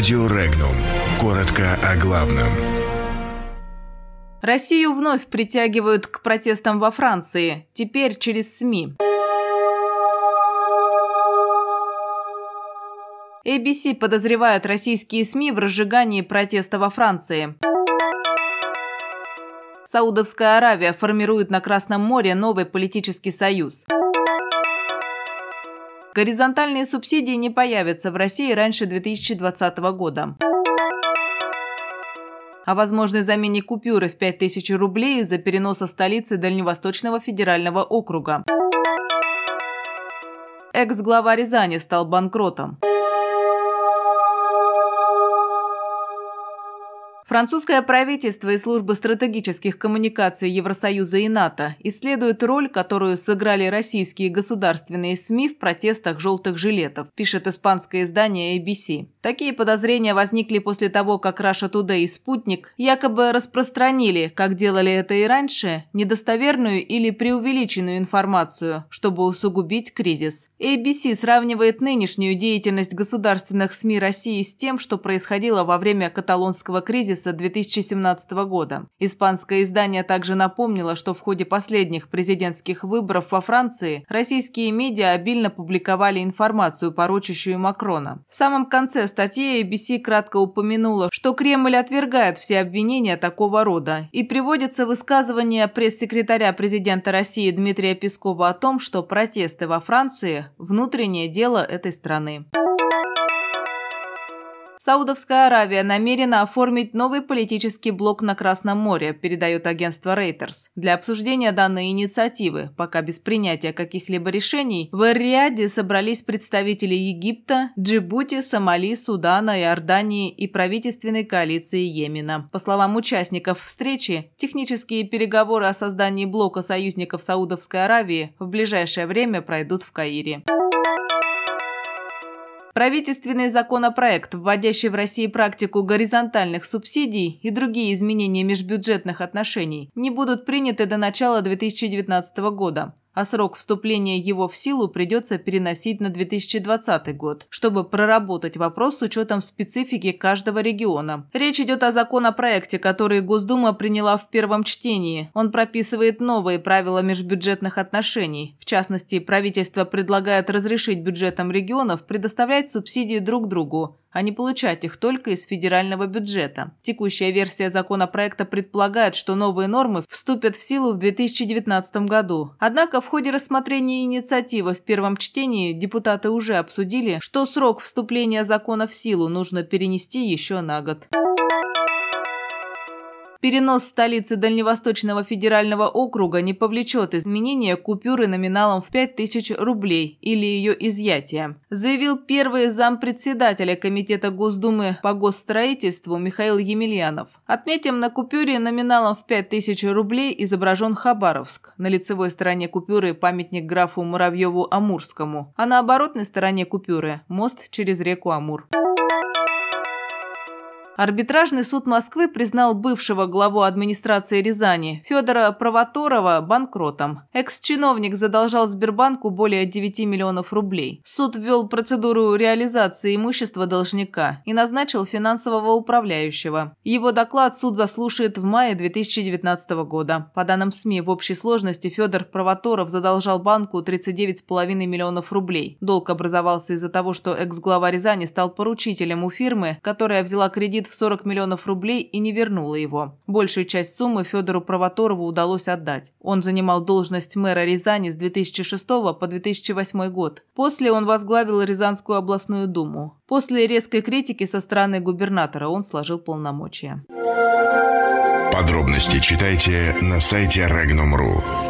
Радио Регнум. Коротко о главном. Россию вновь притягивают к протестам во Франции, теперь через СМИ. ABC подозревает российские СМИ в разжигании протеста во Франции. Саудовская Аравия формирует на Красном море новый политический союз. Горизонтальные субсидии не появятся в России раньше 2020 года. О возможной замене купюры в 5000 рублей из-за переноса столицы Дальневосточного федерального округа. Экс-глава Рязани стал банкротом. Французское правительство и служба стратегических коммуникаций Евросоюза и НАТО исследуют роль, которую сыграли российские государственные СМИ в протестах желтых жилетов, пишет испанское издание ABC. Такие подозрения возникли после того, как Russia Today и Спутник якобы распространили, как делали это и раньше, недостоверную или преувеличенную информацию, чтобы усугубить кризис. ABC сравнивает нынешнюю деятельность государственных СМИ России с тем, что происходило во время каталонского кризиса кризиса 2017 года. Испанское издание также напомнило, что в ходе последних президентских выборов во Франции российские медиа обильно публиковали информацию, порочащую Макрона. В самом конце статьи ABC кратко упомянула, что Кремль отвергает все обвинения такого рода и приводится высказывание пресс-секретаря президента России Дмитрия Пескова о том, что протесты во Франции – внутреннее дело этой страны. Саудовская Аравия намерена оформить новый политический блок на Красном море, передает агентство Reuters. Для обсуждения данной инициативы, пока без принятия каких-либо решений, в Эр-Рияде собрались представители Египта, Джибути, Сомали, Судана, Иордании и правительственной коалиции Йемена. По словам участников встречи, технические переговоры о создании блока союзников Саудовской Аравии в ближайшее время пройдут в Каире. Правительственный законопроект, вводящий в России практику горизонтальных субсидий и другие изменения межбюджетных отношений, не будут приняты до начала 2019 года а срок вступления его в силу придется переносить на 2020 год, чтобы проработать вопрос с учетом специфики каждого региона. Речь идет о законопроекте, который Госдума приняла в первом чтении. Он прописывает новые правила межбюджетных отношений. В частности, правительство предлагает разрешить бюджетам регионов предоставлять субсидии друг другу, а не получать их только из федерального бюджета. Текущая версия законопроекта предполагает, что новые нормы вступят в силу в 2019 году. Однако в ходе рассмотрения инициативы в первом чтении депутаты уже обсудили, что срок вступления закона в силу нужно перенести еще на год. Перенос столицы Дальневосточного федерального округа не повлечет изменения купюры номиналом в 5000 рублей или ее изъятия, заявил первый зампредседателя Комитета Госдумы по госстроительству Михаил Емельянов. Отметим, на купюре номиналом в 5000 рублей изображен Хабаровск. На лицевой стороне купюры памятник графу Муравьеву-Амурскому, а на оборотной стороне купюры – мост через реку Амур. Арбитражный суд Москвы признал бывшего главу администрации Рязани Федора Провоторова банкротом. Экс-чиновник задолжал Сбербанку более 9 миллионов рублей. Суд ввел процедуру реализации имущества должника и назначил финансового управляющего. Его доклад суд заслушает в мае 2019 года. По данным СМИ, в общей сложности Федор Провоторов задолжал банку 39,5 миллионов рублей. Долг образовался из-за того, что экс-глава Рязани стал поручителем у фирмы, которая взяла кредит в 40 миллионов рублей и не вернула его. Большую часть суммы Федору Провоторову удалось отдать. Он занимал должность мэра Рязани с 2006 по 2008 год. После он возглавил Рязанскую областную думу. После резкой критики со стороны губернатора он сложил полномочия. Подробности читайте на сайте Regnum.ru.